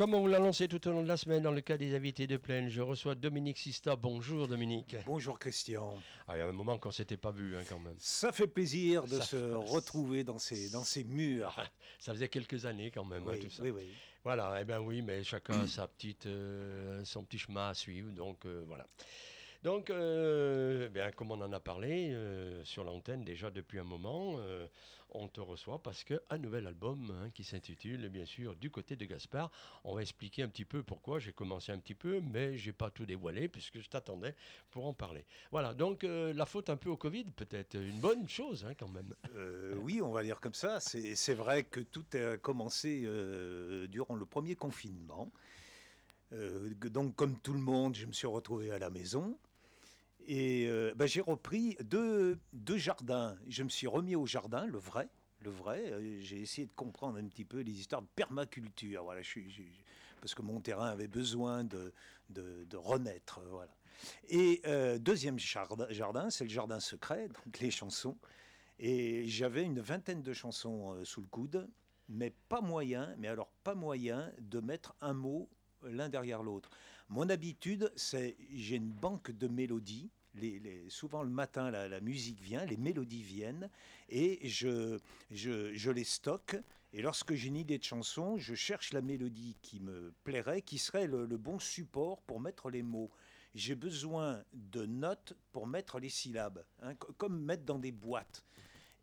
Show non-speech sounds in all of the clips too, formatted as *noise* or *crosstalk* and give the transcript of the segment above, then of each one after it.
Comme on vous l'a annoncé tout au long de la semaine dans le cas des invités de plaine, je reçois Dominique Sista. Bonjour Dominique. Bonjour Christian. Ah, il y a un moment qu'on s'était pas vu hein, quand même. Ça fait plaisir de se retrouver dans ces, dans ces murs. *laughs* Ça faisait quelques années quand même, hein, oui, tout ça. Oui, oui. Voilà, eh bien oui, mais chacun a sa petite, euh, son petit chemin à suivre, donc euh, voilà. Donc, euh, bien, comme on en a parlé euh, sur l'antenne déjà depuis un moment, euh, on te reçoit parce qu'un nouvel album hein, qui s'intitule, bien sûr, Du côté de Gaspard. On va expliquer un petit peu pourquoi j'ai commencé un petit peu, mais j'ai pas tout dévoilé puisque je t'attendais pour en parler. Voilà, donc la faute un peu au Covid, peut-être une bonne chose hein, quand même. oui, on va dire comme ça. C'est vrai que tout a commencé durant le premier confinement. donc, comme tout le monde, je me suis retrouvé à la maison. Et euh, bah, j'ai repris deux, deux, jardins. Je me suis remis au jardin, le vrai. Le vrai, euh, j'ai essayé de comprendre un petit peu les histoires de permaculture, voilà, je, parce que mon terrain avait besoin de, de, renaître, voilà. Et euh, deuxième jardin, jardin c'est le jardin secret, donc les chansons. Et j'avais une vingtaine de chansons sous le coude, mais pas moyen, mais alors pas moyen de mettre un mot l'un derrière l'autre. Mon habitude, c'est j'ai une banque de mélodies. Souvent le matin, la, musique vient, les mélodies viennent, et je, les stocke. Et lorsque j'ai une idée de chanson, je cherche la mélodie qui me plairait, qui serait le, bon support pour mettre les mots. J'ai besoin de notes pour mettre les syllabes, hein, comme mettre dans des boîtes.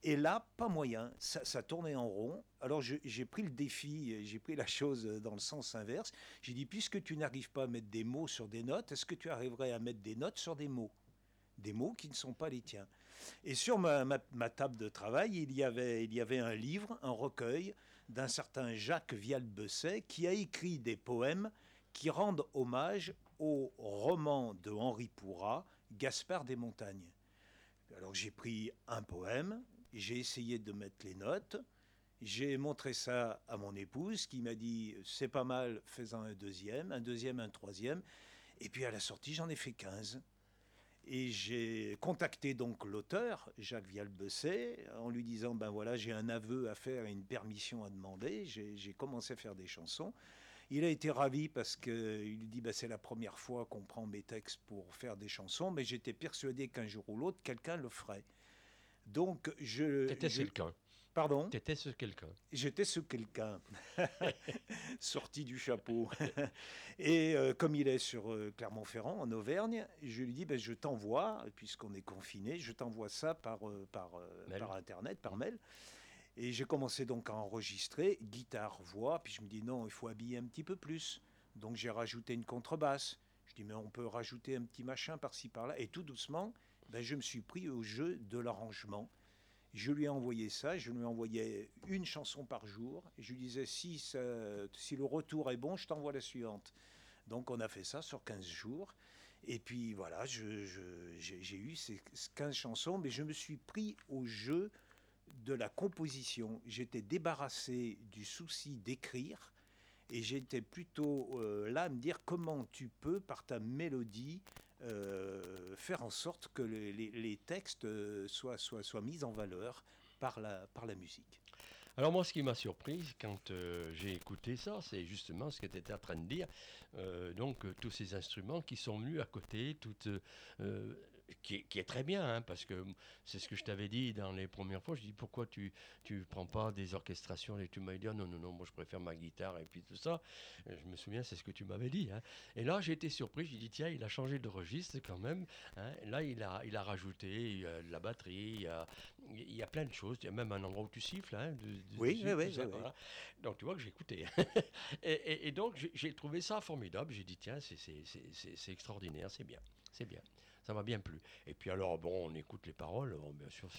Et là, pas moyen, ça, tournait en rond. Alors j'ai pris le défi, j'ai pris la chose dans le sens inverse. J'ai dit, puisque tu n'arrives pas à mettre des mots sur des notes, est-ce que tu arriverais à mettre des notes sur des mots? Des mots qui ne sont pas les tiens. Et sur ma, table de travail, il y, avait, il y avait un livre, un recueil d'un certain Jacques Vial-Besset qui a écrit des poèmes qui rendent hommage au roman de Henri Pourrat, Gaspard des Montagnes. Alors j'ai pris un poème, j'ai essayé de mettre les notes. J'ai montré ça à mon épouse qui m'a dit c'est pas mal, fais-en un deuxième, un deuxième, un troisième. Et puis à la sortie, j'en ai fait 15. Et j'ai contacté donc l'auteur, Jacques Vial-Besset, en lui disant ben voilà, j'ai un aveu à faire et une permission à demander. J'ai commencé à faire des chansons. Il a été ravi parce qu'il dit ben, c'est la première fois qu'on prend mes textes pour faire des chansons, mais j'étais persuadé qu'un jour ou l'autre, quelqu'un le ferait. Donc, je. T'étais ce quelqu'un. Pardon T'étais ce quelqu'un. J'étais ce quelqu'un. *laughs* Sorti du chapeau. Et euh, comme il est sur euh, Clermont-Ferrand, en Auvergne, je lui dis ben, je t'envoie, puisqu'on est confiné, je t'envoie ça par, euh, par, par Internet, par mail. Et j'ai commencé donc à enregistrer, guitare, voix, puis je me dis non, il faut habiller un petit peu plus. Donc j'ai rajouté une contrebasse. Je dis mais on peut rajouter un petit machin par-ci par-là. Et tout doucement, ben, je me suis pris au jeu de l'arrangement. Je lui ai envoyé ça, je lui ai envoyé une chanson par jour. Et je lui disais, si, si le retour est bon, je t'envoie la suivante. Donc on a fait ça sur 15 jours. Et puis voilà, j'ai eu ces 15 chansons, mais je me suis pris au jeu de la composition. J'étais débarrassé du souci d'écrire. Et j'étais plutôt euh, là à me dire comment tu peux, par ta mélodie, euh, faire en sorte que les, textes euh, soient, soient, soient, mis en valeur par la, par la musique. Alors moi, ce qui m'a surpris quand euh, j'ai écouté ça, c'est justement ce que tu étais en train de dire. donc tous ces instruments qui sont venus à côté, toutes, qui, est très bien, hein, parce que c'est ce que je t'avais dit dans les premières fois. Je dis pourquoi tu tu prends pas des orchestrations et tu m'as dit ah, non non non, moi je préfère ma guitare et puis tout ça. Je me souviens, c'est ce que tu m'avais dit. Hein. Et là, j'ai été surpris. J'ai dit tiens, il a changé de registre quand même. Hein. Là, il a, il a rajouté de la batterie, il y, a, il y, a, plein de choses. Il y a même un endroit où tu siffles. Oui, oui, oui, Donc, tu vois que j'ai écouté. *laughs* et, et, donc, j'ai trouvé ça formidable. J'ai dit, tiens, c'est extraordinaire, c'est bien. C'est bien. Ça m'a bien plu. Et puis alors, bon, on écoute les paroles. bien sûr,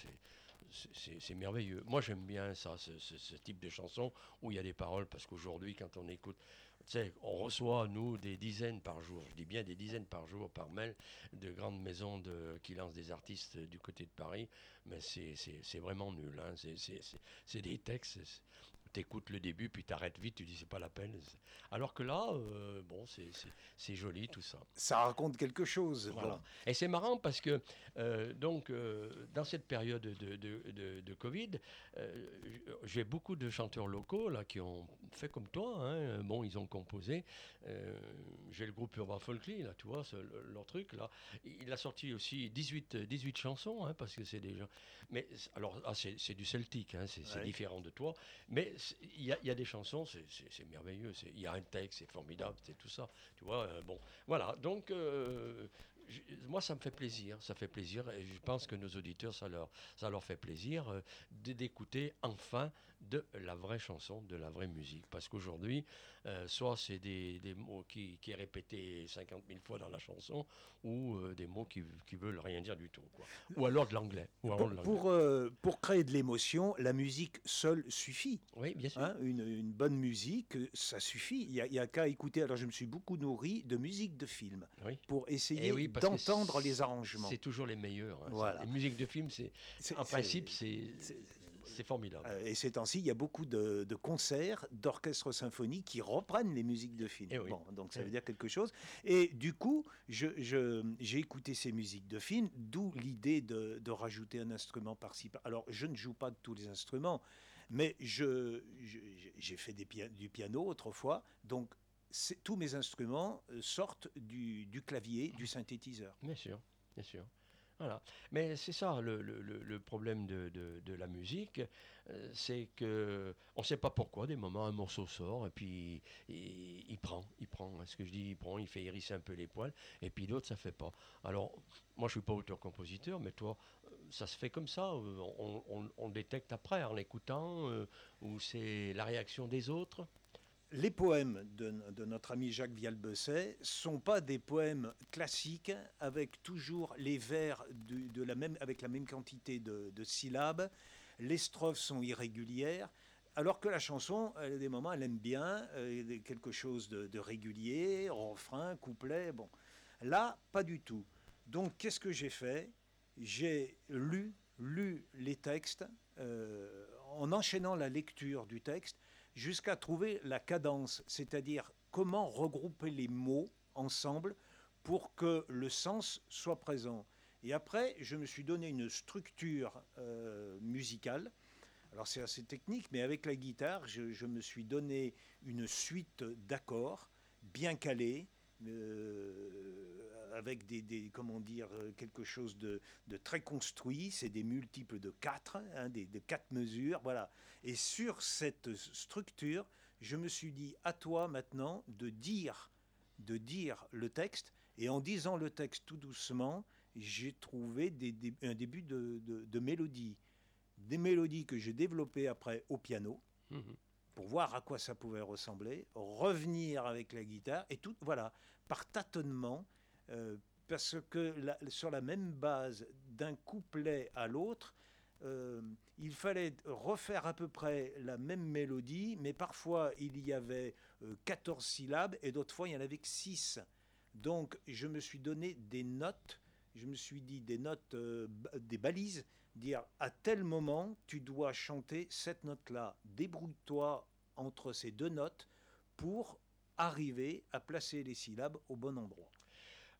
c'est merveilleux. Moi, j'aime bien ça, ce, type de chanson où il y a des paroles, parce qu'aujourd'hui, quand on écoute, tu sais, on reçoit, nous, des dizaines par jour, je dis bien des dizaines par jour, par mail, de grandes maisons qui lancent des artistes du côté de Paris, mais c'est vraiment nul. Hein. C'est des textes, t'écoutes le début, puis t'arrêtes vite, tu dis c'est pas la peine. Alors que là, euh, bon, c'est joli tout ça. Ça raconte quelque chose. Voilà. Et c'est marrant parce que, euh, donc, euh, dans cette période de, de, de, Covid, j'ai beaucoup de chanteurs locaux là, qui ont fait comme toi. Hein. Bon, ils ont composé. j'ai le groupe Urban Folkly, là, tu vois, leur truc. là. Il a sorti aussi 18, 18 chansons, hein, parce que c'est des gens. Mais alors, ah, c'est du celtique, hein, c'est différent de toi. Mais il y, a des chansons, c'est merveilleux. Il y a un texte, c'est formidable, c'est tout ça. Tu vois, euh, bon, voilà. Donc, euh, moi, ça me fait plaisir. Ça fait plaisir. Et je pense que nos auditeurs, ça leur, ça leur fait plaisir euh, d'écouter enfin de la vraie chanson, de la vraie musique. Parce qu'aujourd'hui, euh, soit c'est des, des, mots qui, qui est répété 50 000 fois dans la chanson, ou euh, des mots qui, qui veulent rien dire du tout. Quoi. Ou alors de l'anglais. Pour, pour, pour, créer de l'émotion, la musique seule suffit. Oui, bien sûr. Hein, une, une, bonne musique, ça suffit. Il n'y a, a qu'à écouter. Alors, je me suis beaucoup nourri de musique de film pour essayer eh oui, d'entendre les arrangements. C'est toujours les meilleurs. Hein. Voilà. Les musiques de film, c'est en principe, c'est c'est formidable. Euh, et ces temps-ci, il y a beaucoup de, concerts, d'orchestres symphoniques qui reprennent les musiques de film. Eh bon, donc ça eh veut dire quelque chose. Et du coup, j'ai je, écouté ces musiques de film, d'où l'idée de, de, rajouter un instrument par-ci. Alors, je ne joue pas de tous les instruments, mais j'ai fait des, du piano autrefois, donc tous mes instruments euh, sortent du, clavier, du synthétiseur. Bien sûr, bien sûr. Mais c'est ça le, problème de, la musique, euh, c'est que on ne sait pas pourquoi, des moments un morceau sort et puis il, prend, il prend. Ce que je dis, il prend, il fait hérisser un peu les poils, et puis d'autres ça fait pas. Alors moi je suis pas auteur-compositeur, mais toi euh, ça se fait comme ça. On, détecte après en l'écoutant, ou c'est la réaction des autres? Les poèmes de, notre ami Jacques Vialbesset sont pas des poèmes classiques avec toujours les vers de, la même, avec la même quantité de, syllabes. Les strophes sont irrégulières. Alors que la chanson, elle des moments, elle aime bien euh, quelque chose de, régulier, refrain, couplet. Bon, là, pas du tout. Donc, qu'est-ce que j'ai fait? J'ai lu, lu les textes euh, en enchaînant la lecture du texte jusqu'à trouver la cadence, c'est-à-dire comment regrouper les mots ensemble pour que le sens soit présent. Et après, je me suis donné une structure euh, musicale. Alors c'est assez technique, mais avec la guitare, je, me suis donné une suite d'accords bien calés, euh, avec des, comment dire, quelque chose de, très construit. C'est des multiples de quatre, hein, des, de quatre mesures, voilà. Et sur cette structure, je me suis dit, à toi maintenant de dire, de dire le texte. Et en disant le texte tout doucement, j'ai trouvé un début de, mélodie. Des mélodies que j'ai développées après au piano. Mmh pour voir à quoi ça pouvait ressembler, revenir avec la guitare et tout, voilà, par tâtonnement, euh, parce que sur la même base d'un couplet à l'autre, euh, il fallait refaire à peu près la même mélodie, mais parfois il y avait 14 euh, syllabes et d'autres fois il y en avait que 6. Donc je me suis donné des notes, je me suis dit des notes, des balises, dire à tel moment tu dois chanter cette note-là. Débrouille-toi entre ces deux notes pour arriver à placer les syllabes au bon endroit.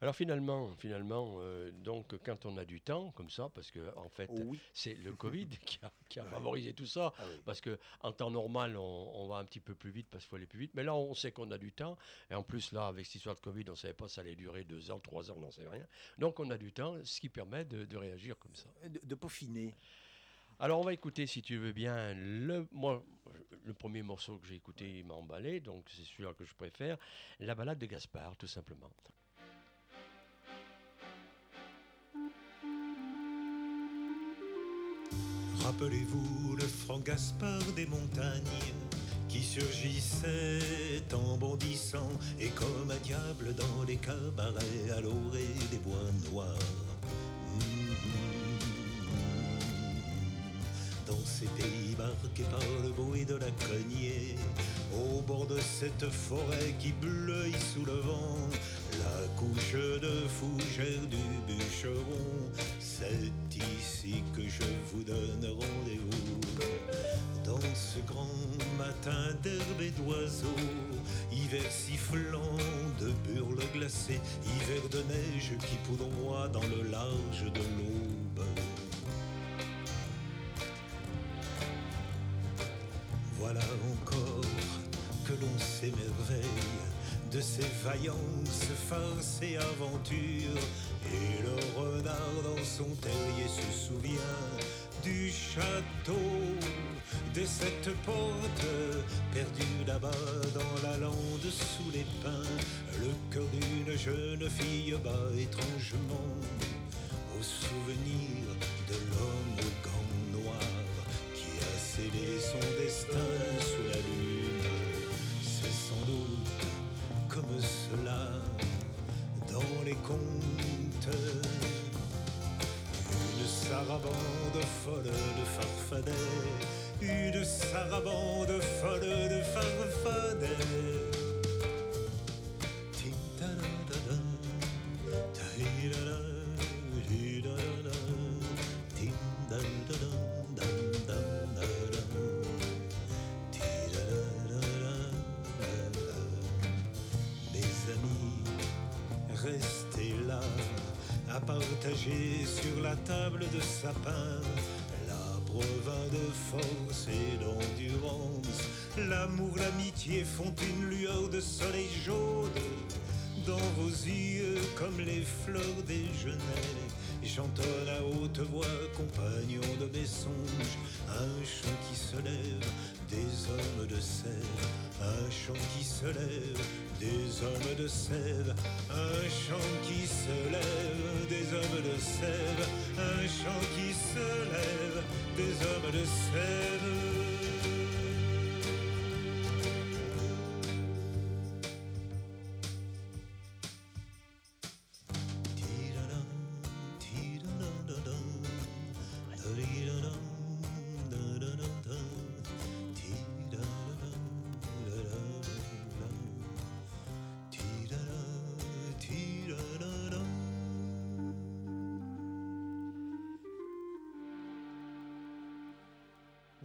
Alors finalement, finalement, euh, donc quand on a du temps comme ça, parce que en fait, c'est le *laughs* Covid qui a, favorisé tout ça, ah parce que en temps normal, on, va un petit peu plus vite parce qu'il faut aller plus vite, mais là, on sait qu'on a du temps, et en plus là, avec cette histoire de Covid, on ne savait pas si ça allait durer deux ans, trois ans, on n'en sait rien. Donc on a du temps, ce qui permet de, réagir comme ça, de, peaufiner. Alors on va écouter, si tu veux bien, le, moi, le premier morceau que j'ai écouté m'a emballé, donc c'est celui que je préfère, la balade de Gaspard, tout simplement. Rappelez-vous le franc Gaspard des montagnes qui surgissait en bondissant et comme un diable dans les cabarets à l'orée des bois noirs. Dans ces pays marqués par le bruit de la cognée, au bord de cette forêt qui bleuit sous le vent, couche de fougère du bûcheron, c'est ici que je vous donne rendez-vous. Dans ce grand d'herbe et d'oiseaux, hiver sifflant de burles glacées, hiver de neige qui poudroie dans le large de l'aube. Voilà encore que l'on s'émerveille de ces vaillances, farces et aventures. Et le renard dans son terrier se souvient du château, de cette porte perdue là-bas dans la lande sous les pins. Le cœur d'une jeune fille bat étrangement au souvenir de sapin l'abreuva de force et d'endurance. L'amour, l'amitié font une lueur de soleil jaune dans vos yeux comme les fleurs des genêts. J'entends à haute voix, compagnon de mes songes, un chant qui se lève des hommes de sève, un chant qui des hommes de sève, un chant qui se lève des hommes de sève, un chant qui se lève des hommes de sève.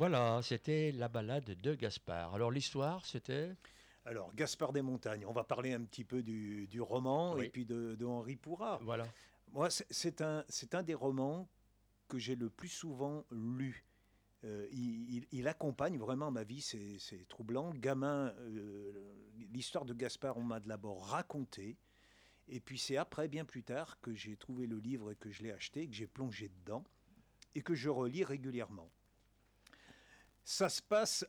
Voilà, c'était la balade de Gaspard. Alors l'histoire, c'était Alors, Gaspard des Montagnes, on va parler un petit peu du, du roman Oui. et puis de, de Henri Pourrat. Voilà. Moi, c'est- un, un des romans que j'ai le plus souvent lu. Euh, il, il- il accompagne vraiment ma vie, c'est c'est troublant. Gamin, euh, l'histoire de Gaspard, on m'a d'abord raconté. Et puis c'est après, bien plus tard, que j'ai trouvé le livre et que je l'ai acheté, que j'ai plongé dedans et que je relis régulièrement. Ça se passe,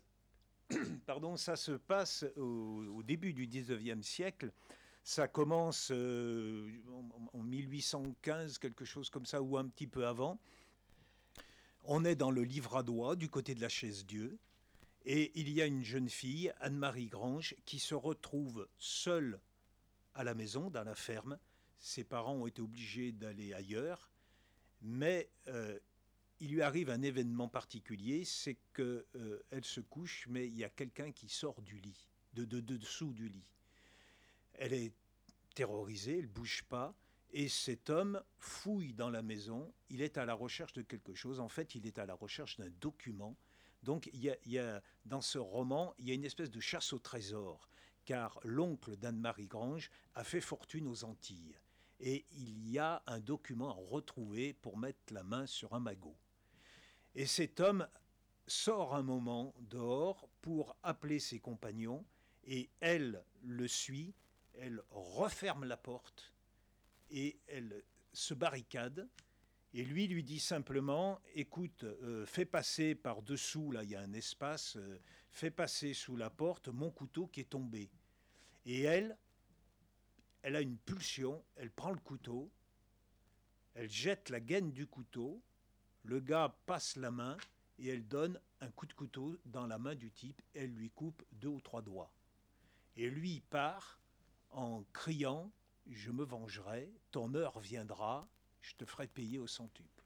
*clears throat* pardon, ça se passe au, début du 19e siècle. Ça commence euh, en, en 1815, quelque chose comme ça, ou un petit peu avant. On est dans le Livradois, du côté de la Chaise-Dieu, et il y a une jeune fille, Anne-Marie Grange, qui se retrouve seule à la maison, dans la ferme. Ses parents ont été obligés d'aller ailleurs, mais euh, il lui arrive un événement particulier, c'est qu'elle elle se couche, mais il y a quelqu'un qui sort du lit, de, de- de dessous du lit. Elle est terrorisée, elle bouge pas, et cet homme fouille dans la maison. Il est à la recherche de quelque chose. En fait, il est à la recherche d'un document. Donc, il y a, y a- dans ce roman, il y a une espèce de chasse au trésor, car l'oncle d'Anne-Marie Grange a fait fortune aux Antilles. Et il y a un document à retrouver pour mettre la main sur un magot. Et cet homme sort un moment dehors pour appeler ses compagnons, et elle le suit, elle referme la porte, et elle se barricade. Et lui lui dit simplement, écoute, euh, fais passer par dessous, là il y a un espace, euh, fais passer sous la porte mon couteau qui est tombé. Et elle, elle a une pulsion, elle prend le couteau, elle jette la gaine du couteau, le gars passe la main et elle donne un coup de couteau dans la main du type, elle lui coupe deux ou trois doigts. Et lui part en criant Je me vengerai, ton heure viendra, je te ferai payer au centuple.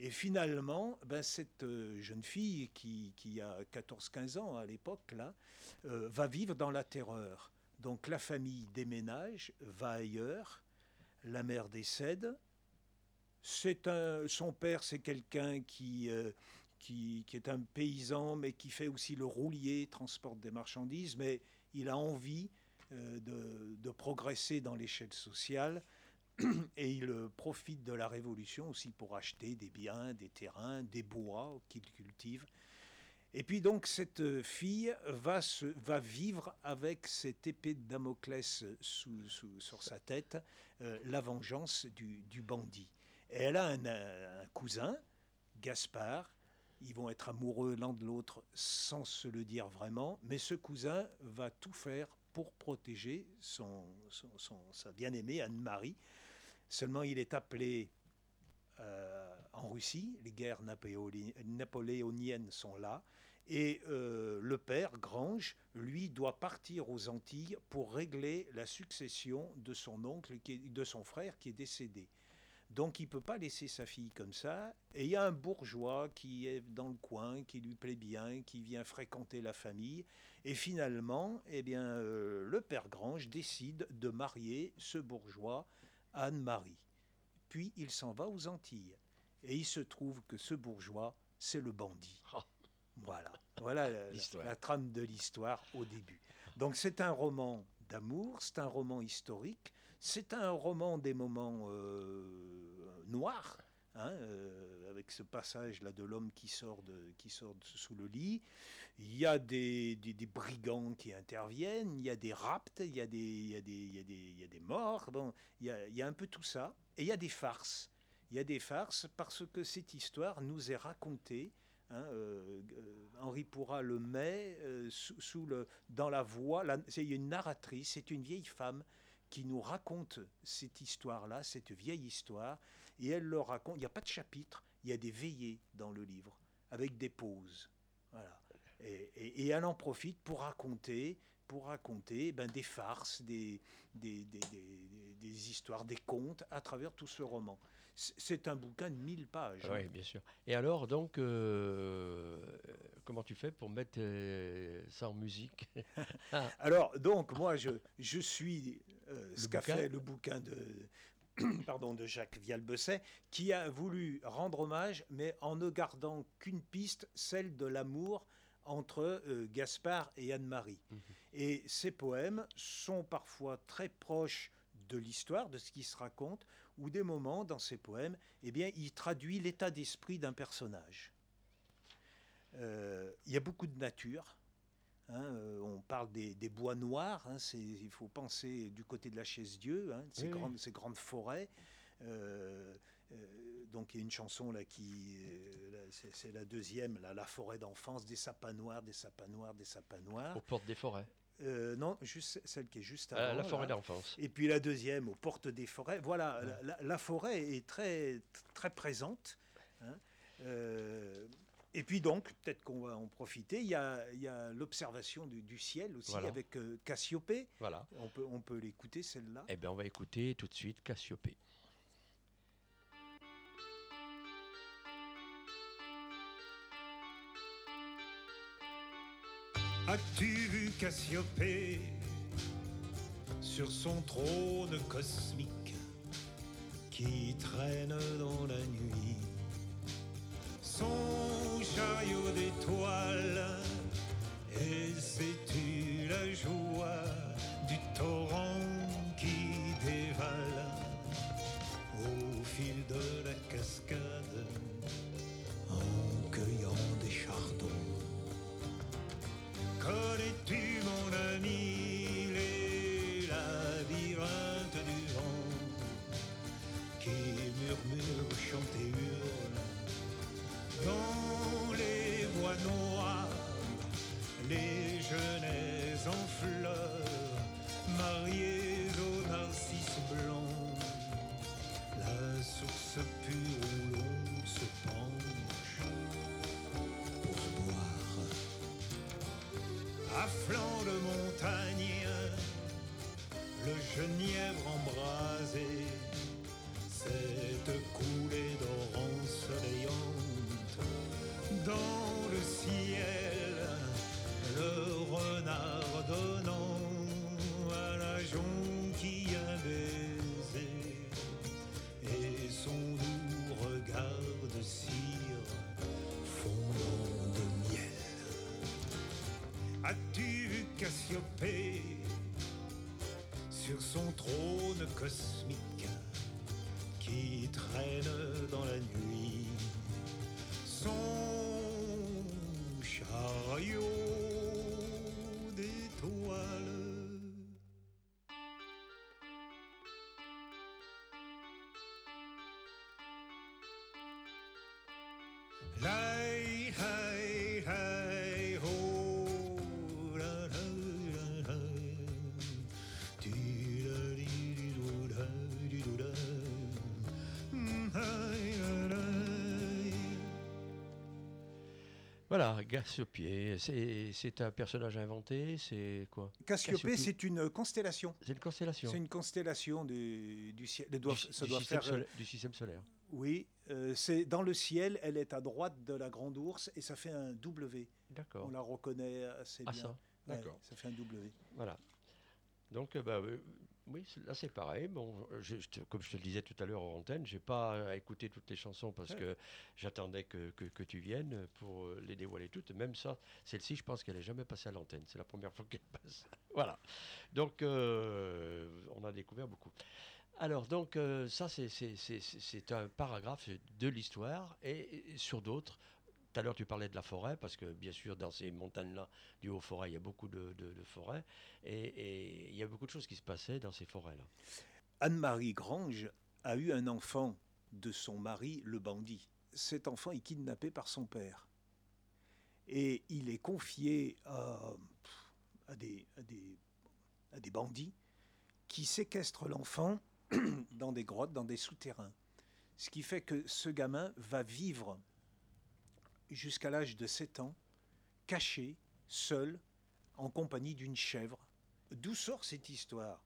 Et finalement, ben, cette euh, jeune fille qui, qui a 14-15 ans à l'époque, là, euh, va vivre dans la terreur. Donc la famille déménage, va ailleurs, la mère décède. C'est son père, c'est quelqu'un qui, euh, qui, est un paysan, mais qui fait aussi le roulier, transporte des marchandises, mais il a envie euh, de, progresser dans l'échelle sociale *clears throat* et il profite de la Révolution aussi pour acheter des biens, des terrains, des bois qu'il cultive. Et puis donc cette fille va, se, va vivre avec cette épée de Damoclès sous, sur sa tête, euh, la vengeance du, bandit. Et elle a un, un cousin, Gaspard, ils vont être amoureux l'un de l'autre sans se le dire vraiment, mais ce cousin va tout faire pour protéger son, sa bien-aimée Anne-Marie. Seulement, il est appelé euh, en Russie, les guerres napoléoniennes sont là, et euh, le père, Grange, lui, doit partir aux Antilles pour régler la succession de son oncle, de son frère qui est décédé. Donc il ne peut pas laisser sa fille comme ça. Et il y a un bourgeois qui est dans le coin, qui lui plaît bien, qui vient fréquenter la famille. Et finalement, eh bien, euh, le père Grange décide de marier ce bourgeois à Anne-Marie. Puis il s'en va aux Antilles. Et il se trouve que ce bourgeois, c'est le bandit. Ah. Voilà, voilà la, trame de l'histoire au début. Donc c'est un roman d'amour, c'est un roman historique, c'est un roman des moments euh, noirs, hein, euh, avec ce passage-là de l'homme qui sort, qui sort sous le lit. Il y a des, brigands qui interviennent, il y a des raptes, il y a des, morts, bon, il, y a, un peu tout ça. Et il y a des farces. Il y a des farces parce que cette histoire nous est racontée Hein, euh, Henri Pourra le met dans la voix. C'est une narratrice, c'est une vieille femme qui nous raconte cette histoire-là, cette vieille histoire, et elle le raconte. Il n'y a pas de chapitre, il y a des veillées dans le livre, avec des pauses. Voilà. Et, elle en profite pour raconter, pour raconter ben, des farces, des, des, des, histoires, des contes à travers tout ce roman. C'est un bouquin de 1000 pages. Oui, bien sûr. Et alors, donc, euh, comment tu fais pour mettre euh, ça en musique? *laughs* *laughs* Alors, donc, moi, je, je suis ce qu'a fait le bouquin de, *clears throat* pardon, de Jacques Vialbesset, qui a voulu rendre hommage, mais en ne gardant qu'une piste, celle de l'amour entre Gaspard et Anne-Marie. Mhm. Et ces poèmes sont parfois très proches de l'histoire, de ce qui se raconte, ou des moments dans ses poèmes, eh bien, il traduit l'état d'esprit d'un personnage. Euh, il y a beaucoup de nature. Hein, euh, on parle des, bois noirs. Hein, il faut penser du côté de la chaise Dieu, hein, ces, grandes, ces, grandes, forêts. Euh, donc il y a une chanson là qui, c'est la deuxième, là, la forêt d'enfance, des sapins noirs, des sapins noirs, des sapins noirs. Aux portes des forêts. Euh, non, juste celle qui est juste avant. la forêt d'enfance. Et puis la deuxième, aux portes des forêts. Voilà, la, forêt est très, très présente. Hein. Euh, et puis donc, peut-être qu'on va en profiter, il y a, l'observation du, ciel aussi avec euh, Cassiopée. Voilà. On peut, on peut l'écouter, celle-là. Eh bien, on va écouter tout de suite Cassiopée. As-tu vu Cassiopée sur son trône cosmique qui traîne dans la nuit? Son chariot d'étoiles. Et sais-tu la As-tu vu sur son trône cosmique qui traîne dans la Gassiopier, c'est un personnage inventé, c'est quoi? Cassiopée, Cassiopée. c'est une constellation. C'est une constellation C'est une constellation du, du ciel. Du, doit- ça du doit système faire. solaire, du système solaire. Oui, euh, c'est dans le ciel. Elle est à droite de la grande ours et ça fait un W. D'accord. On la reconnaît assez Ah bien. ça, Ouais, d'accord. ça fait un W. Voilà. Donc, euh, bah, euh, oui, là c'est pareil. Bon, je- comme je te le disais tout à l'heure en antenne, j'ai pas euh, écouté toutes les chansons parce Ouais. que j'attendais que, que, que tu viennes pour euh, les dévoiler toutes. Même ça, celle-ci, je pense qu'elle est jamais passée à l'antenne. C'est la première fois qu'elle passe. *laughs* voilà. Donc, euh, on a découvert beaucoup. Alors, donc, euh, ça, c'est- un paragraphe de l'histoire et sur d'autres. Tout à l'heure, tu parlais de la forêt, parce que bien sûr, dans ces montagnes-là, du Haut-Forêt, il y a beaucoup de, forêts. Et, il y a beaucoup de choses qui se passaient dans ces forêts-là. Anne-Marie Grange a eu un enfant de son mari, le bandit. Cet enfant est kidnappé par son père. Et il est confié à des bandits qui séquestrent l'enfant *clears throat* dans des grottes, dans des souterrains. Ce qui fait que ce gamin va vivre jusqu'à l'âge de 7 ans, caché, seul, en compagnie d'une chèvre. D'où sort cette histoire?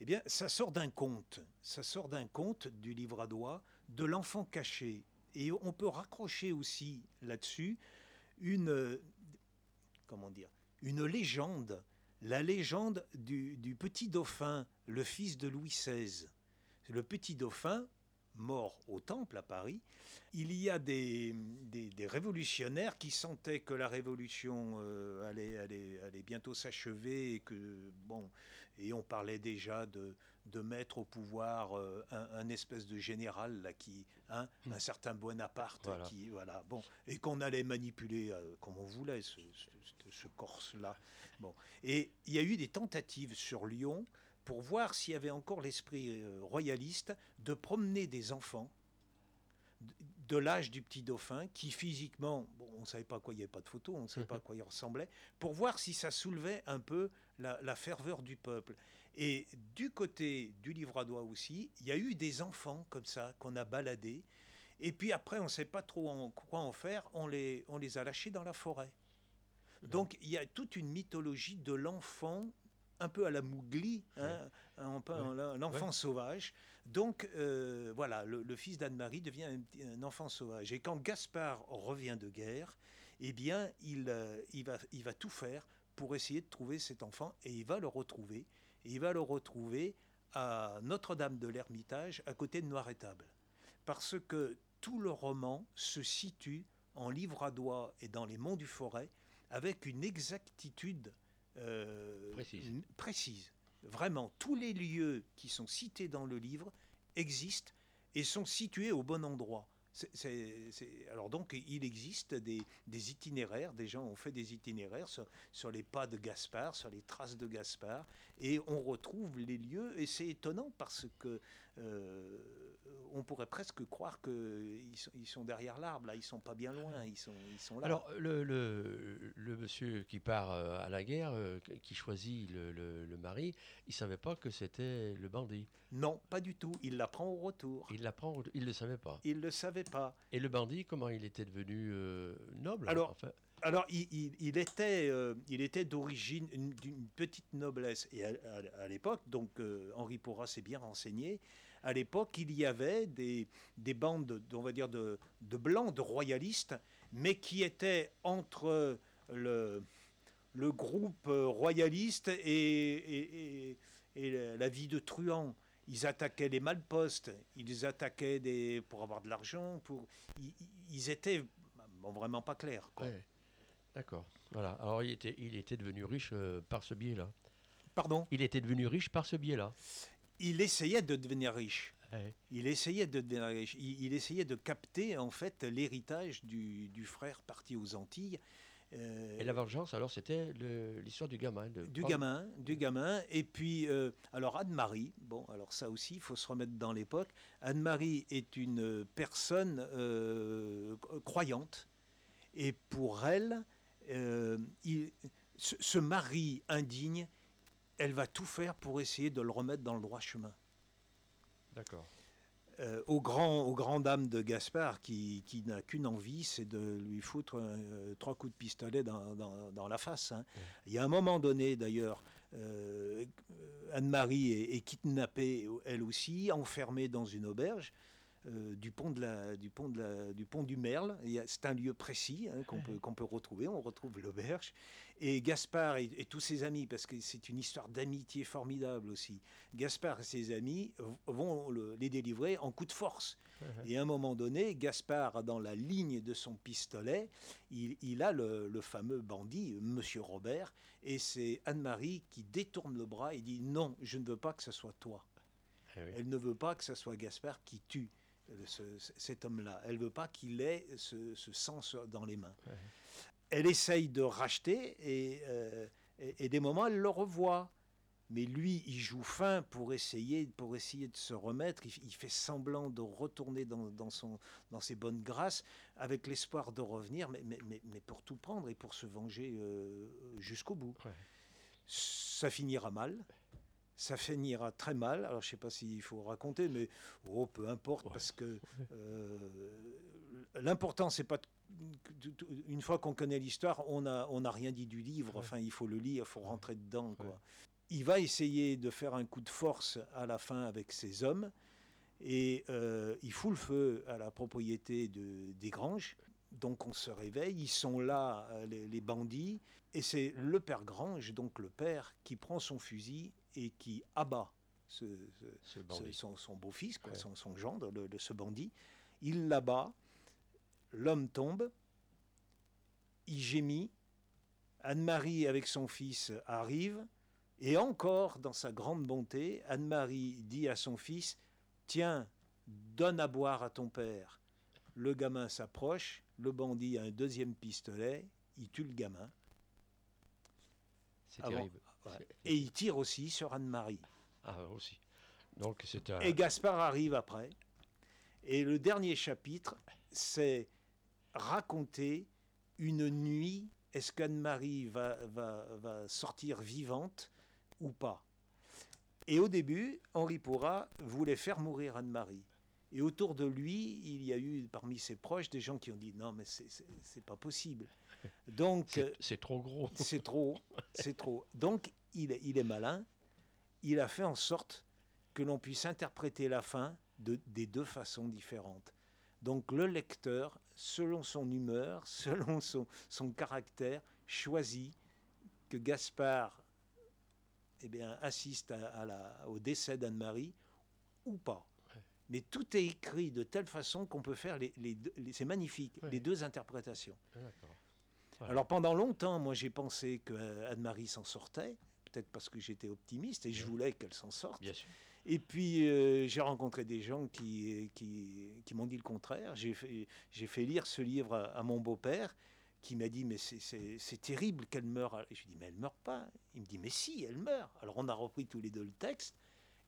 Eh bien, ça sort d'un conte. Ça sort d'un conte du livre à doigt de l'enfant caché. Et on peut raccrocher aussi là-dessus une, une légende, la légende du, du petit dauphin, le fils de Louis XVI. Le petit dauphin, mort au Temple à Paris, il y a des, des- des révolutionnaires qui sentaient que la révolution euh, allait, allait- allait bientôt s'achever et que, bon, et on parlait déjà de, de mettre au pouvoir euh, un, un espèce de général là, qui, hein, un certain Bonaparte, Voilà. qui, voilà, bon, et qu'on allait manipuler euh, comme on voulait ce, ce- ce- ce Corse-là. Bon, et il y a eu des tentatives sur Lyon pour voir s'il y avait encore l'esprit euh, royaliste de promener des enfants de- l'âge du petit dauphin qui physiquement, bon, on ne savait pas à quoi il n'y avait pas de photo, on ne savait pas à quoi il ressemblait, pour voir si ça soulevait un peu la, la ferveur du peuple. Et du côté du livre à doigt aussi, il y a eu des enfants comme ça qu'on a baladés. Et puis après, on ne sait pas trop en- quoi en faire, on les, on les a lâchés dans la forêt. Donc il y a toute une mythologie de l'enfant, un peu à la Mougli, hein, Ouais. l'enfant sauvage. Donc euh, voilà, le, le fils d'Anne-Marie devient un, enfant sauvage. Et quand Gaspard revient de guerre, eh bien, il, euh, il, va, il va tout faire pour essayer de trouver cet enfant et il va le retrouver. Et il va le retrouver à Notre-Dame de l'Ermitage, à côté de Noiretable. Parce que tout le roman se situe en livre à doigt et dans les monts du Forêt avec une exactitude euh, Précise. précise. Vraiment, tous les lieux qui sont cités dans le livre existent et sont situés au bon endroit. C'est- c'est- c'est- alors donc, il existe des, des itinéraires, des gens ont fait des itinéraires sur, sur les pas de Gaspard, sur les traces de Gaspard, et on retrouve les lieux, et c'est étonnant parce que euh, on pourrait presque croire qu'ils sont, ils sont derrière l'arbre, là, ils sont pas bien loin, ils sont, ils sont là. Alors, le, le, le monsieur qui part euh, à la guerre, euh, qui choisit le, mari, il savait pas que c'était le bandit. non, pas du tout, il l'apprend au retour. Il l'apprend, il le savait pas. Il ne le savait pas. Et le bandit, comment il était devenu euh, noble Alors, enfin, Alors, il, il- il était, euh, il était d'origine une- d'une petite noblesse. Et à, à- à l'époque, donc euh, Henri Porras s'est bien renseigné, à l'époque, il y avait des, des bandes, de- on va dire, de, de blancs, de royalistes, mais qui étaient entre le, le groupe euh, royaliste et, et- et- et la- la vie de truand. Ils attaquaient les malpostes, ils attaquaient des, pour avoir de l'argent, pour, ils, ils étaient bon, vraiment pas clairs. quoi. ouais. D'accord. Voilà. Alors il était, il était devenu riche euh, par ce biais-là. Pardon? Il était devenu riche par ce biais-là. Il essayait de devenir riche. Ouais. Il essayait de devenir riche. Il, il essayait de capter en fait l'héritage du, du frère parti aux Antilles. Euh, Et la vengeance, alors, c'était l'histoire du gamin. de du prendre- gamin, du gamin. Et puis, euh, alors Anne-Marie, bon, alors ça aussi, il faut se remettre dans l'époque. Anne-Marie est une personne euh, croyante. Et pour elle, il- ce, ce mari indigne, elle va tout faire pour essayer de le remettre dans le droit chemin. D'accord. Euh, au, grand, au grand dame de Gaspard, qui, qui n'a qu'une envie, c'est de lui foutre euh, trois coups de pistolet dans, dans- dans la face. hein. Il y a un moment donné, d'ailleurs, euh, Anne-Marie est, est kidnappée, elle aussi, enfermée dans une auberge. Euh, du pont de la, du pont de la, du pont du Merle. C'est un lieu précis hein, qu'on peut, qu'on peut retrouver. On retrouve l'auberge. Et Gaspard et, et tous ses amis, parce que c'est une histoire d'amitié formidable aussi. Gaspard et ses amis vont le- les délivrer en coup de force. Et à un moment donné, Gaspard, dans la ligne de son pistolet, il, il a le, le fameux bandit, Monsieur Robert, et c'est Anne-Marie qui détourne le bras et dit non, je ne veux pas que ce soit toi. Eh oui. Elle ne veut pas que ce soit Gaspard qui tue ce- cet homme-là. Elle veut pas qu'il ait ce, ce sur- dans les mains. Ouais. Elle essaye de racheter et, euh, et, et des moments elle le revoit. Mais lui, il joue fin pour essayer, pour essayer de se remettre. Il, il fait semblant de retourner dans, dans son, dans ses bonnes grâces avec l'espoir de revenir, mais, mais, mais, mais pour tout prendre et pour se venger euh, jusqu'au bout. Ouais. Ça finira mal. Ça finira très mal. Alors, je ne sais pas s'il faut raconter, mais oh, peu importe, Ouais. parce que euh, l'important, c'est pas. Une fois qu'on connaît l'histoire, on n'a on a rien dit du livre. Ouais. Enfin, il faut le lire, il faut rentrer dedans. Quoi. Ouais. Il va essayer de faire un coup de force à la fin avec ses hommes. Et euh, il fout le feu à la propriété de, des granges. Donc on se réveille, ils sont là, euh, les, les bandits, et c'est le père Grange, donc le père, qui prend son fusil et qui abat ce, ce- Ce ce- bandit. son, son beau-fils, Ouais. son, son gendre, le- le- ce bandit. Il l'abat, l'homme tombe, il gémit, Anne-Marie avec son fils arrive, et encore, dans sa grande bonté, Anne-Marie dit à son fils, Tiens, donne à boire à ton père. Le gamin s'approche, le bandit a un deuxième pistolet, il tue le gamin, C'est terrible. Ouais. Et il tire aussi sur Anne-Marie. Ah, aussi. Donc, c'est un. Et Gaspard arrive après. Et le dernier chapitre, c'est raconter une nuit. Est-ce qu'Anne-Marie va, va, va sortir vivante ou pas? Et au début, Henri Pourrat voulait faire mourir Anne-Marie. Et autour de lui, il y a eu parmi ses proches des gens qui ont dit non, mais c'est- pas possible. *laughs* Donc, c'est- C'est trop gros. c'est trop, c'est trop. Donc, il est, il est malin. Il a fait en sorte que l'on puisse interpréter la fin de, des deux façons différentes. Donc, le lecteur, selon son humeur, *laughs* selon son, son caractère, choisit que Gaspard eh bien, assiste à, à la- au décès d'Anne-Marie ou pas. Ouais. Mais tout est écrit de telle façon qu'on peut faire les, les c'est magnifique, Ouais. les deux interprétations. Voilà. Alors pendant longtemps, moi j'ai pensé que euh, Anne-Marie s'en sortait, peut-être parce que j'étais optimiste et je Ouais. voulais qu'elle s'en sorte. Bien sûr. Et puis euh, j'ai rencontré des gens qui, qui, qui m'ont dit le contraire. J'ai fait, fait lire ce livre à, à mon beau-père qui m'a dit mais c'est- terrible qu'elle meure. Et je lui dis mais elle meurt pas. Il me dit mais si, elle meurt. Alors on a repris tous les deux le texte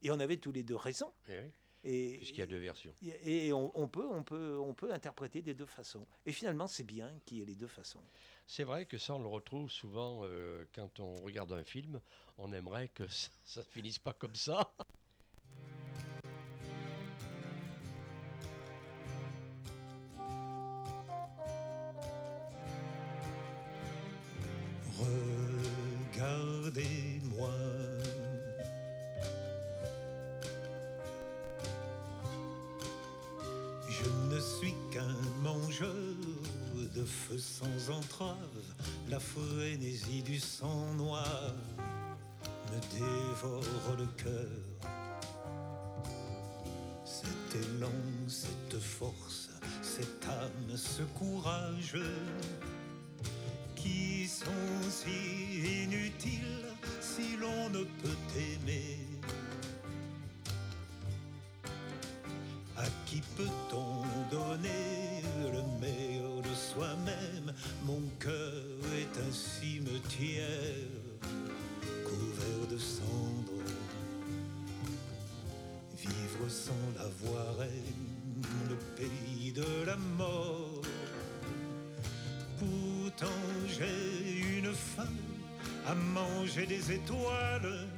et on avait tous les deux raison. Eh oui, Puisqu'il y a deux versions. et et on, on peut, on, peut, on peut interpréter des deux façons. Et finalement, c'est bien qu'il y ait les deux façons. C'est vrai que ça, on le retrouve souvent euh, quand on regarde un film. On aimerait que ça, ça finisse pas comme ça. Sans entrave. La frénésie du sang noir me dévore le cœur. Cet élan, cette force, cette âme, ce courage qui sont si inutiles si l'on ne peut aimer. À qui peut-on donner soi-même Mon cœur est un cimetière couvert de cendres. Vivre sans l'avoir est le pays de la mort. Pourtant j'ai une faim à manger des étoiles.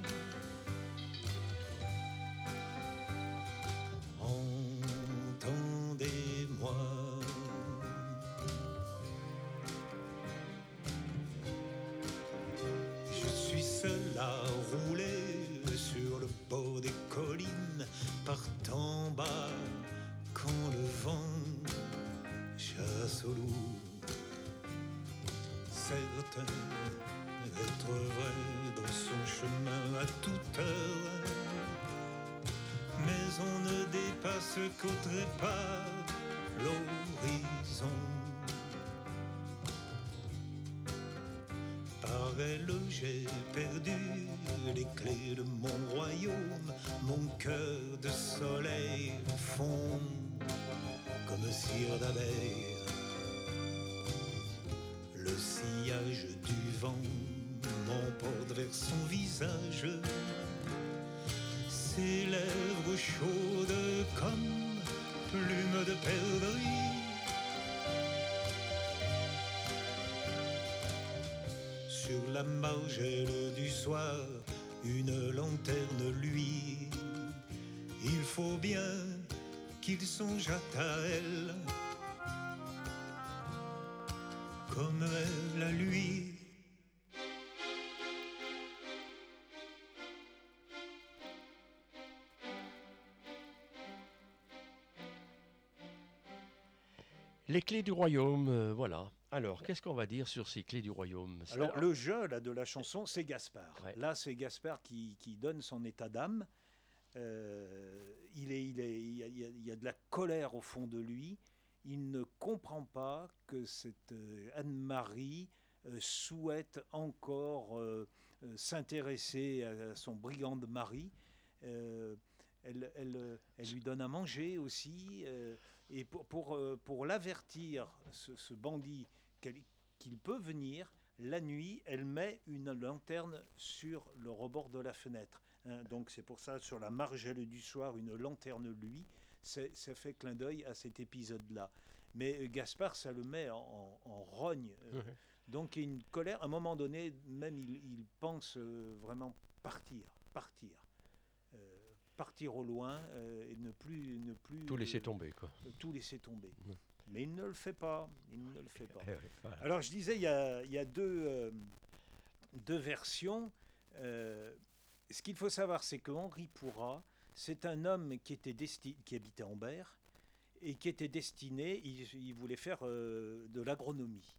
Margelle du soir, une lanterne lui. Il faut bien qu'il songeât à elle, comme elle à lui. Les clés du royaume, euh, voilà. Alors, qu'est-ce qu'on va dire sur ces clés du royaume Alors, le jeu là, de la chanson, c'est Gaspard. Ouais. Là, c'est Gaspard qui, qui donne son état d'âme. Euh, il, est, il, est, il, y a, il y a- de la colère au fond de lui. Il ne comprend pas que cette euh, Anne-Marie euh, souhaite encore s'intéresser à, son brigande mari. Euh, elle, elle, elle lui donne à manger aussi. euh, et pour, pour, pour l'avertir, ce, ce bandit, qu'il peut venir, la nuit, elle met une lanterne sur le rebord de la fenêtre. hein. donc c'est pour ça, sur la margelle du soir, une lanterne lui, ça fait clin d'œil à cet épisode-là. Mais euh, Gaspard, ça le met en, en- en rogne. euh, donc il y a une colère. À un moment donné, même il, il pense euh, vraiment partir, partir. Euh, partir au loin et ne plus, ne plus Tout laisser tomber, quoi. tout laisser tomber. Mais il ne le fait pas. Il ne le fait pas. *laughs* Eh. Alors je disais, il y a, il y a deux, euh, deux versions. Euh, ce qu'il faut savoir, c'est que Henri Pourrat, c'est un homme qui, était qui habitait et qui était destiné, il, il voulait faire euh, de l'agronomie.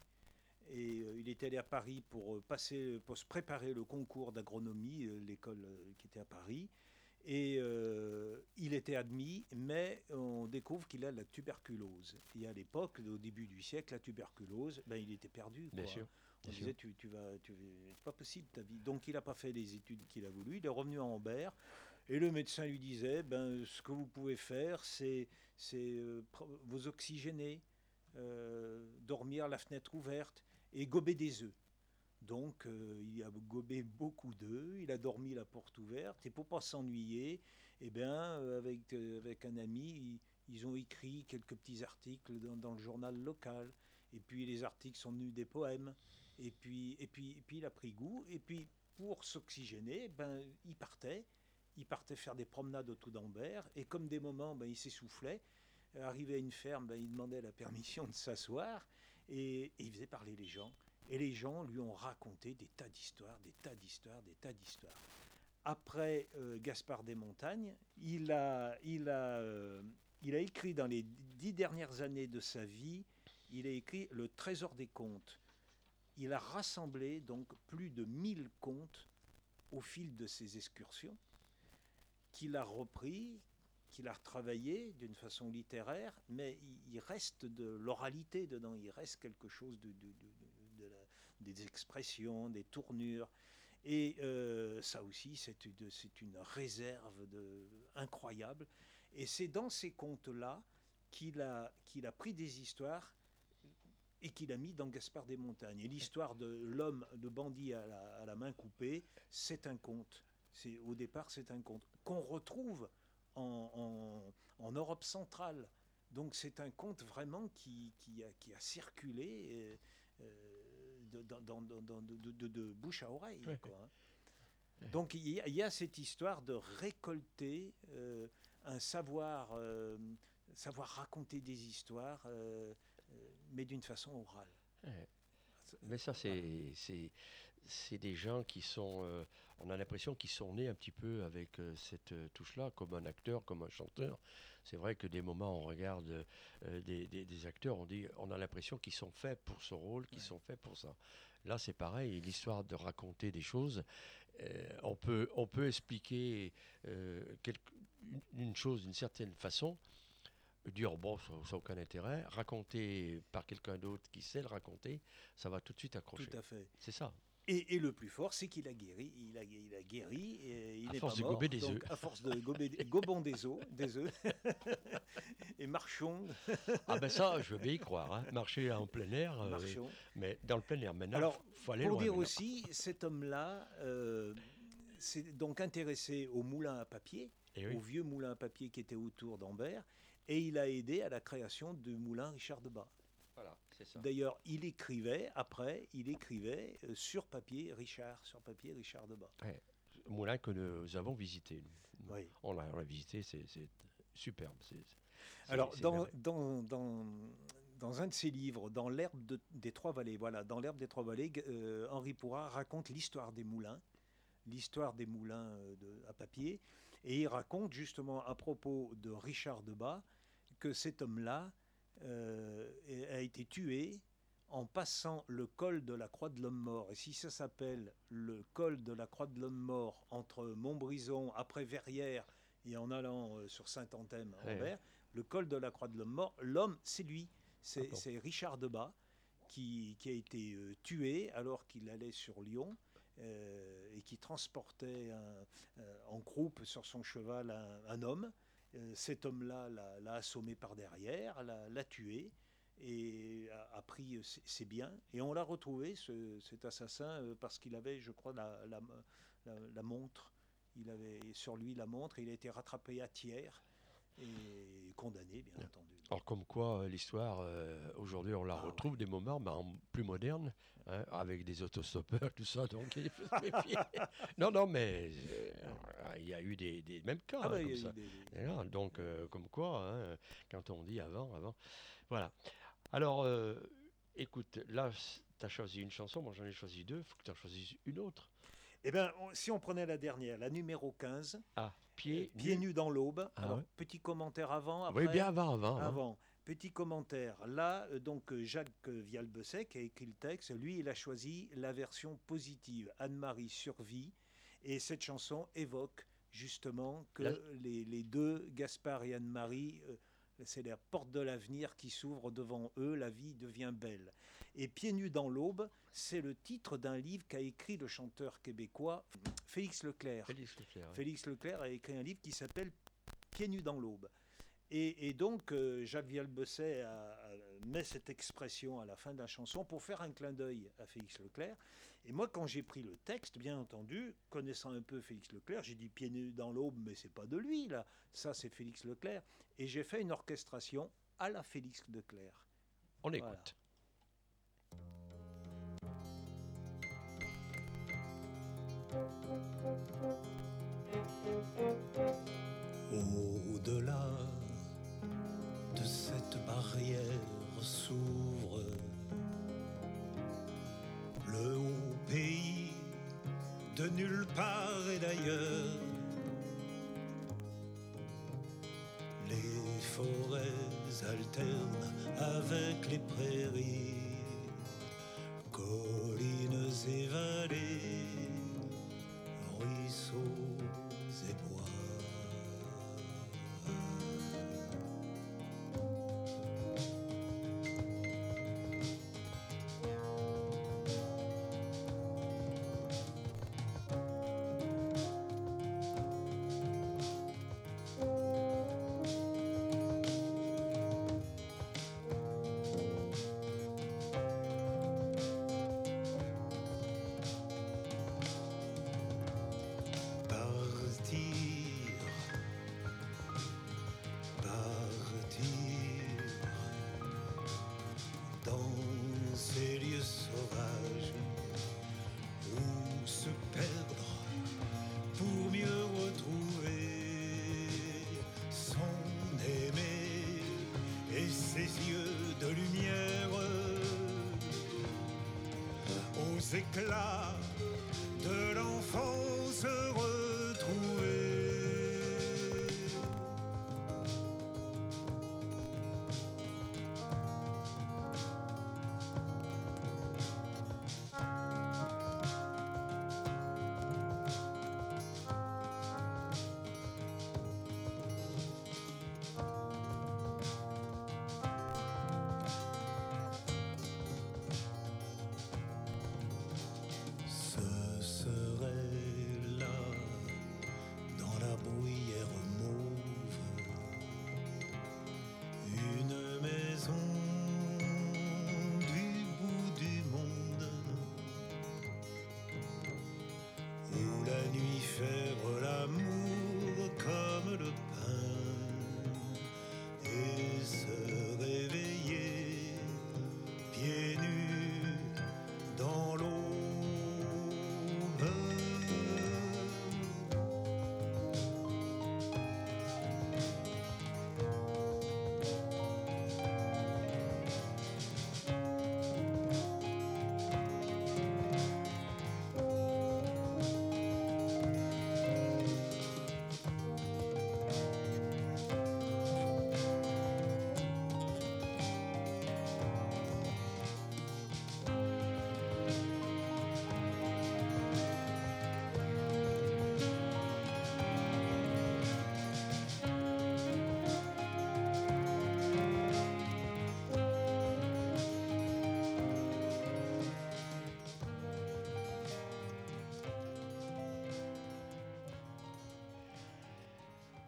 Et euh, il était allé à Paris pour, passer, pour se préparer le concours d'agronomie, l'école qui était à Paris. Et euh, il était admis, mais on découvre qu'il a la tuberculose. Et à l'époque, au début du siècle, la tuberculose, ben, il était perdu. Bien sûr. On bien disait, sûr. tu, tu vas, tu, c'est pas possible ta vie. Donc il n'a pas fait les études qu'il a voulu. Il est revenu à Ambert. Et le médecin lui disait, ben, ce que vous pouvez faire, c'est, c'est euh, vous oxygéner, euh, dormir la fenêtre ouverte et gober des œufs. Donc euh, il a gobé beaucoup d'œufs, il a dormi la porte ouverte et pour pas s'ennuyer, eh bien euh, avec, euh, avec un ami, ils, ont écrit quelques petits articles dans, le journal local. Et puis les articles sont devenus des poèmes. Et puis, et puis, et puis il a pris goût. Et puis pour s'oxygéner, ben, il partait. Il partait faire des promenades autour d'Ambert. Et comme des moments, ben, il s'essoufflait. Arrivé à une ferme, ben, il demandait la permission de s'asseoir. Et, et il faisait parler les gens. Et les gens lui ont raconté des tas d'histoires, des tas d'histoires, des tas d'histoires. Après euh, Gaspard des Montagnes, euh, il a écrit dans les dix dernières années de sa vie, il a écrit Le Trésor des contes. Il a rassemblé donc plus de 1000 contes au fil de ses excursions, qu'il a repris, qu'il a retravaillé d'une façon littéraire, mais il, reste de l'oralité dedans, il reste quelque chose de, des expressions, des tournures. Et euh, ça aussi, c'est une, réserve incroyable. Et c'est dans ces contes-là qu'il a, pris des histoires et qu'il a mis dans Gaspard des Montagnes. Et l'histoire de l'homme, de bandit à la, main coupée, c'est un conte. Au départ, c'est un conte qu'on retrouve en, Europe centrale. Donc c'est un conte vraiment qui, qui, a, qui a circulé euh, euh, de, dans- dans- dans- dans- de- de- de bouche à oreille. Ouais. quoi, hein. Donc il y, a, il y a cette histoire de récolter euh, un savoir, euh, savoir raconter des histoires, euh, mais d'une façon orale. Ouais. Mais ça, c'est, c'est, des gens qui sont. euh, on a l'impression qu'ils sont nés un petit peu avec euh, cette euh, touche-là, comme un acteur, comme un chanteur. C'est vrai que des moments, on regarde des, des- des acteurs, on, dit, on a l'impression qu'ils sont faits pour ce rôle, qu'ils Ouais. sont faits pour ça. Là, c'est pareil, l'histoire de raconter des choses. on, peut, on peut expliquer quelque- une, une chose d'une certaine façon, dire bon, ça n'a aucun intérêt. Raconter par quelqu'un d'autre qui sait le raconter, ça va tout de suite accrocher. Tout à fait. C'est ça. Et, et le plus fort, c'est qu'il a guéri. Il a, il a guéri. Et il À n'est force pas de mort, gober des œufs. À force de gober, gobons des œufs, des œufs. *laughs* et marchons, Ah ben ça, je bien y croire. hein. Marcher en plein air, euh, marchons. mais dans le plein air. Maintenant, Alors, il faut aller Pour loin. dire maintenant. aussi, cet homme-là euh, s'est donc intéressé au moulin à papier, Eh oui. au vieux moulin à papier qui était autour d'Ambert, et il a aidé à la création du moulin Richard Debat. Voilà. D'ailleurs, il écrivait, après, il écrivait euh, sur papier Richard, sur papier Richard Debat. Moulin que nous avons visité. Oui. On l'a on l'a visité, c'est superbe. Alors, dans, merveilleux. dans, dans, dans un de ses livres, dans l'herbe de- des Trois Vallées, voilà, dans l'herbe des Trois Vallées, euh, Henri Pourrat raconte l'histoire des moulins, l'histoire des moulins euh, de- à papier, et il raconte justement à propos de Richard Debat que cet homme-là euh, a été tué en passant le col de la Croix de l'Homme Mort. Et si ça s'appelle le col de la Croix de l'Homme Mort entre Montbrison, après Verrières, et en allant euh, sur Saint-Anthème, Ouais. Anvers, le col de la Croix de l'Homme Mort, l'homme, c'est lui. C'est Ah c'est Richard Debat qui, qui a été euh, tué alors qu'il allait sur Lyon euh, et qui transportait un- euh, en croupe sur son cheval un, un homme. Euh, cet homme-là l'a- assommé par derrière, l'a tué et a, a pris ses, ses biens. Et on l'a retrouvé, ce- cet assassin, euh, parce qu'il avait, je crois, la, la- la- la montre. Il avait sur lui la montre. Il a été rattrapé à tiers et condamné, Bien. entendu. Alors comme quoi euh, l'histoire, euh, aujourd'hui on la Ah ouais. retrouve des moments mais en plus modernes, hein, avec des autostoppeurs, tout ça, donc *laughs* non, non, mais euh, il y a eu des, des mêmes cas Ah hein, bah, comme ça. des- donc euh, comme quoi, hein, quand on dit avant, avant, voilà. Alors, écoute, là, tu as choisi une chanson, moi j'en ai choisi deux, il faut que tu en choisisses une autre. Eh bien, si on prenait la dernière, la numéro 15, Ah, pied, Pieds nus dans l'aube. Ah Alors, ouais. petit commentaire avant, après. Oui, bien avant, avant. hein. Avant. Petit commentaire. Là, euh, donc euh, Jacques euh, Vialbesset qui a écrit le texte, lui, il a choisi la version positive. Anne-Marie survit. Et cette chanson évoque justement que La- les, les deux, Gaspard et Anne-Marie, euh, c'est la porte de l'avenir qui s'ouvre devant eux, la vie devient belle. Et Pieds nus dans l'aube, c'est le titre d'un livre qu'a écrit le chanteur québécois Félix Leclerc. Félix Leclerc. Félix Leclerc a écrit un livre qui s'appelle Pieds nus dans l'aube. Et, et donc, euh, Jacques Vialbesset a, a- met cette expression à la fin de la chanson pour faire un clin d'œil à Félix Leclerc. Et moi, quand j'ai pris le texte, bien entendu, connaissant un peu Félix Leclerc, j'ai dit Pieds nus dans l'aube, mais c'est pas de lui, là. Ça, c'est Félix Leclerc. Et j'ai fait une orchestration à la Félix Leclerc. On Voilà. Au-delà de cette barrière s'ouvre le haut pays de nulle part et d'ailleurs. Les forêts alternent avec les prairies, collines et vallées, ruisseaux et bois. Éclats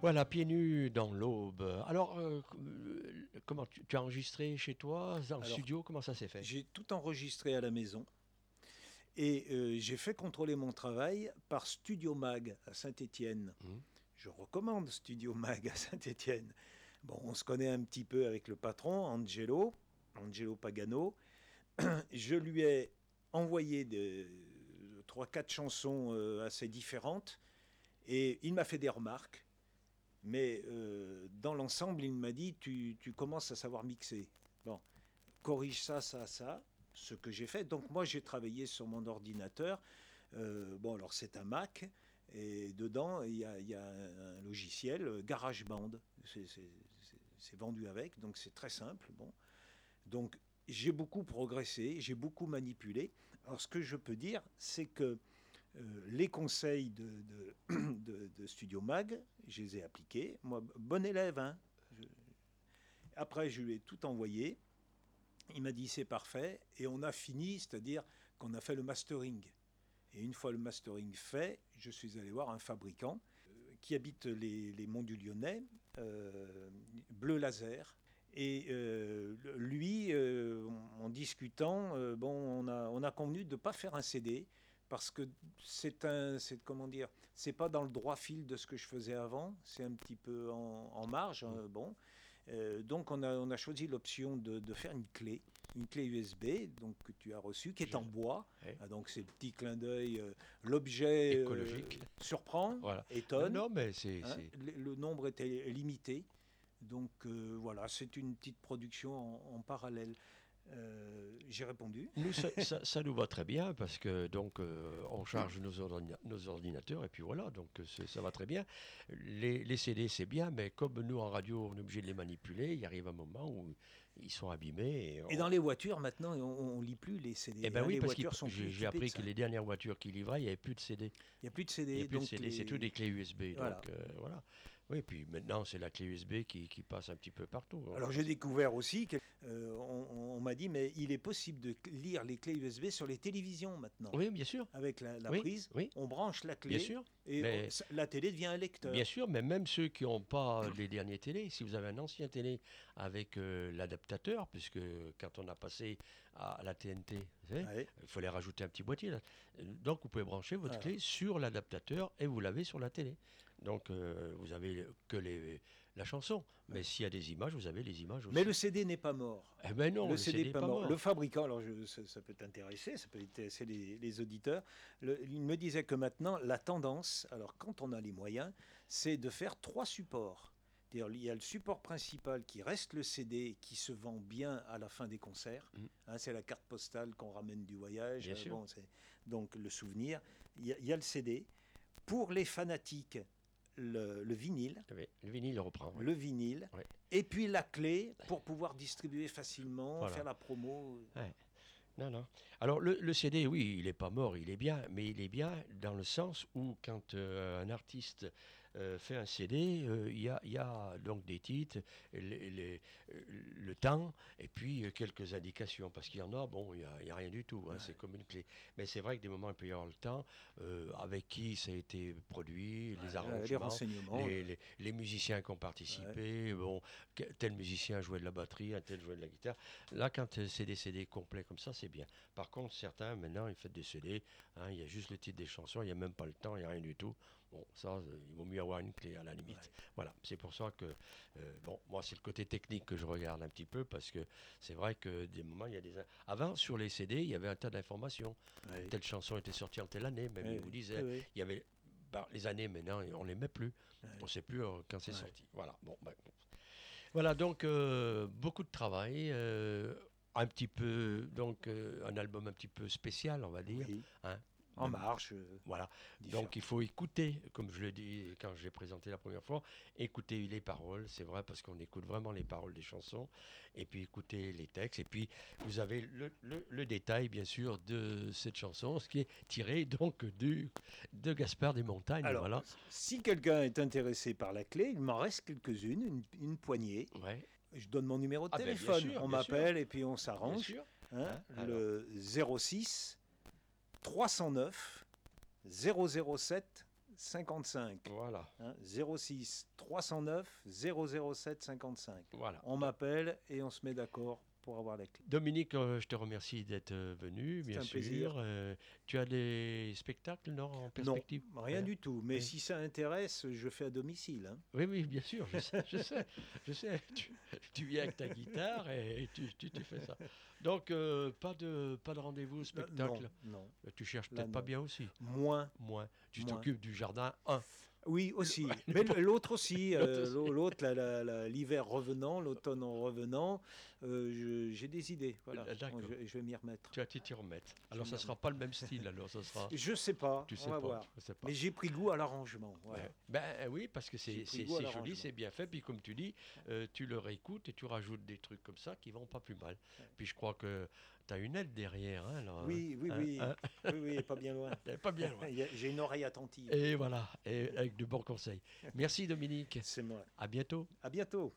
Voilà, pieds nus dans l'aube. Alors, euh, euh, comment tu, tu as enregistré chez toi, dans le studio Comment ça s'est fait? J'ai tout enregistré à la maison et euh, j'ai fait contrôler mon travail par Studio Mag à Saint-Étienne. Mhm. Je recommande Studio Mag à Saint-Étienne. Bon, on se connaît un petit peu avec le patron, Angelo, Angelo Pagano. *clears throat* Je lui ai envoyé trois, quatre chansons euh, assez différentes et il m'a fait des remarques. Mais euh, dans l'ensemble, il m'a dit tu, commences à savoir mixer. Bon, corrige ça, ça, ça, ce que j'ai fait. Donc moi, j'ai travaillé sur mon ordinateur. Euh, bon, alors c'est un Mac. Et dedans, il y a, y a un logiciel, GarageBand. C'est- vendu avec, donc c'est très simple. Bon. Donc j'ai beaucoup progressé, j'ai beaucoup manipulé. Alors ce que je peux dire, c'est que les conseils *clears throat* de, Studio Mag, je les ai appliqués. Moi, bon élève. hein. Après, je lui ai tout envoyé. Il m'a dit c'est parfait. Et on a fini, c'est-à-dire qu'on a fait le mastering. Et une fois le mastering fait, je suis allé voir un fabricant euh, qui habite les, monts du Lyonnais, euh, Bleu Laser. Et euh, lui, euh, en discutant, euh, bon, on a, on a convenu de ne pas faire un CD parce que c'est un, c'est comment dire, c'est pas dans le droit fil de ce que je faisais avant, c'est un petit peu en, en marge, hein, bon. Euh, donc on a, on a choisi l'option de, de faire une clé, une clé USB, donc que tu as reçue, qui est en bois. Ouais. Ah, donc c'est le petit clin d'œil, euh, l'objet euh, Écologique. surprend, Voilà. étonne. Non, mais c'est. Hein, le, le nombre était limité. Donc voilà, c'est une petite production en, en parallèle. Euh, J'ai répondu. Nous, ça, *laughs* ça- ça nous va très bien parce que donc euh, on charge nos, ordina- nos ordinateurs et puis voilà, donc euh, ça va très bien. Les, les CD c'est bien, mais comme nous en radio on est obligé de les manipuler, il arrive un moment où ils sont abîmés. Et, dans les voitures, maintenant, on, on lit plus les CD. Eh ben oui, les parce que voitures sont j'ai appris que les dernières voitures qui livraient, il n'y avait plus de CD. Il n'y a plus de Il CD. n'y a plus de CD, les- c'est tout des clés USB. Voilà. Donc euh, voilà. Oui, puis maintenant c'est la clé USB qui, qui passe un petit peu partout. hein. Alors j'ai découvert aussi qu'on on, on m'a dit, mais il est possible de lire les clés USB sur les télévisions maintenant. Oui, bien sûr. Avec la, la Oui, prise, oui. on branche la clé Bien sûr. et mais- on- ça- la télé devient un lecteur. Bien sûr, mais même ceux qui n'ont pas *coughs* les derniers télés, si vous avez un ancien télé avec euh, l'adaptateur, puisque quand on a passé à la TNT, vous savez, Ouais. il fallait rajouter un petit boîtier. là. Donc vous pouvez brancher votre Ah. clé sur l'adaptateur et vous l'avez sur la télé. Donc euh, vous avez que les, la chanson. Mais s'il y a des images, vous avez les images aussi. Mais le CD n'est pas mort. Eh ben non, le, CD n'est est pas, mort. Le fabricant, alors je- ça, ça peut t'intéresser, ça peut intéresser les, les auditeurs. Le- il me disait que maintenant, la tendance, alors quand on a les moyens, c'est de faire trois supports. Il y a le support principal qui reste le CD qui se vend bien à la fin des concerts. Mm. Hein, c'est la carte postale qu'on ramène du voyage. Bien Euh, sûr. bon, c'est donc le souvenir. Il y, a- il y a le CD. Pour les fanatiques, le, le vinyle. Oui, le vinyle reprend. oui. Le vinyle. Et puis la clé pour pouvoir distribuer facilement, Voilà. faire la promo. Non, non. Alors, le, le CD, oui, il n'est pas mort, il est bien, mais il est bien dans le sens où, quand euh, un artiste euh, fait un CD, euh, il y, a, il y a donc des titres, les- les- le temps, et puis euh, quelques indications, parce qu'il y en a, bon, il n'y a, il y a rien du tout, hein, c'est comme une clé. Mais c'est vrai que des moments, il peut y avoir le temps, euh, avec qui ça a été produit, les arrangements. les. Les, les- musiciens qui ont participé, bon, tel musicien jouait de la batterie, un tel jouait de la guitare. Là, quand c'est des CD complets comme ça, c'est bien. Par contre, certains, maintenant, ils font des CD, hein, il y a juste le titre des chansons, il n'y a même pas le temps, il n'y a rien du tout. Bon, ça, il vaut mieux avoir une clé à la limite. Voilà, c'est pour ça que, euh, bon, moi, c'est le côté technique que je regarde un petit peu, parce que c'est vrai que des moments, il y a des... Avant, sur les CD, il y avait un tas d'informations. Ouais. Telle chanson était sortie en telle année, même Ouais, il vous ouais. Il y avait bah, les années maintenant, on les met plus. On ne sait plus euh, quand c'est sorti. Voilà. Bon, bah, bon. voilà donc euh, beaucoup de travail, euh, un petit peu donc un album un petit peu spécial, on va dire. Oui. hein. En Même- marche. euh, Voilà. différent. Donc il faut écouter, comme je l'ai dit quand j'ai présenté la première fois, écouter les paroles, c'est vrai parce qu'on écoute vraiment les paroles des chansons, et puis écouter les textes, et puis vous avez le, le- le détail bien sûr de cette chanson, ce qui est tiré donc du, de Gaspard des Montagnes. Alors, voilà. si quelqu'un est intéressé par la clé, il m'en reste quelques-unes, une, une poignée. Ouais, Je donne mon numéro de Ah ben, téléphone. sûr, on m'appelle et puis on s'arrange. hein, Hein, le 06 309 007 55. Voilà, hein, 06 309 007 55. voilà. On m'appelle et on se met d'accord pour avoir la clé. Dominique, euh, je te remercie d'être euh, venu, C'est bien un sûr. plaisir. Euh, tu as des spectacles, non, en perspective? Non, rien du tout. Mais si ça intéresse, je fais à domicile. hein. Oui, oui, bien sûr, je sais, *laughs* je sais, je sais. Tu, tu viens avec ta guitare et tu, tu, tu fais ça. Donc, euh, pas de, pas de rendez-vous spectacle. Non, non. Tu cherches peut-être pas bien aussi. Moins. Moins. Tu t'occupes du jardin 1. Oui, aussi. *laughs* Mais l'autre aussi. *laughs* L'autre euh, l'hiver revenant, l'automne en revenant, euh, j'ai des idées. Voilà. Euh, d'accord. Je, je vais m'y remettre. Tu vas t'y remettre. Alors, ça me sera pas le même style, alors ça sera. *laughs* Je sais pas. Tu on sais va pas. voir. je sais pas. Mais j'ai pris goût à l'arrangement. Ouais. Ben oui, parce que c'est joli, c'est bien fait. Puis comme tu dis, euh, tu le réécoutes et tu rajoutes des trucs comme ça qui vont pas plus mal. Puis je crois que tu as une aide derrière. Hein, Oui, oui, hein, oui. hein. oui, oui, pas bien loin. *laughs* Pas bien loin. *laughs* J'ai une oreille attentive. Et voilà, et avec de bons conseils. Merci Dominique. C'est moi. À bientôt. À bientôt.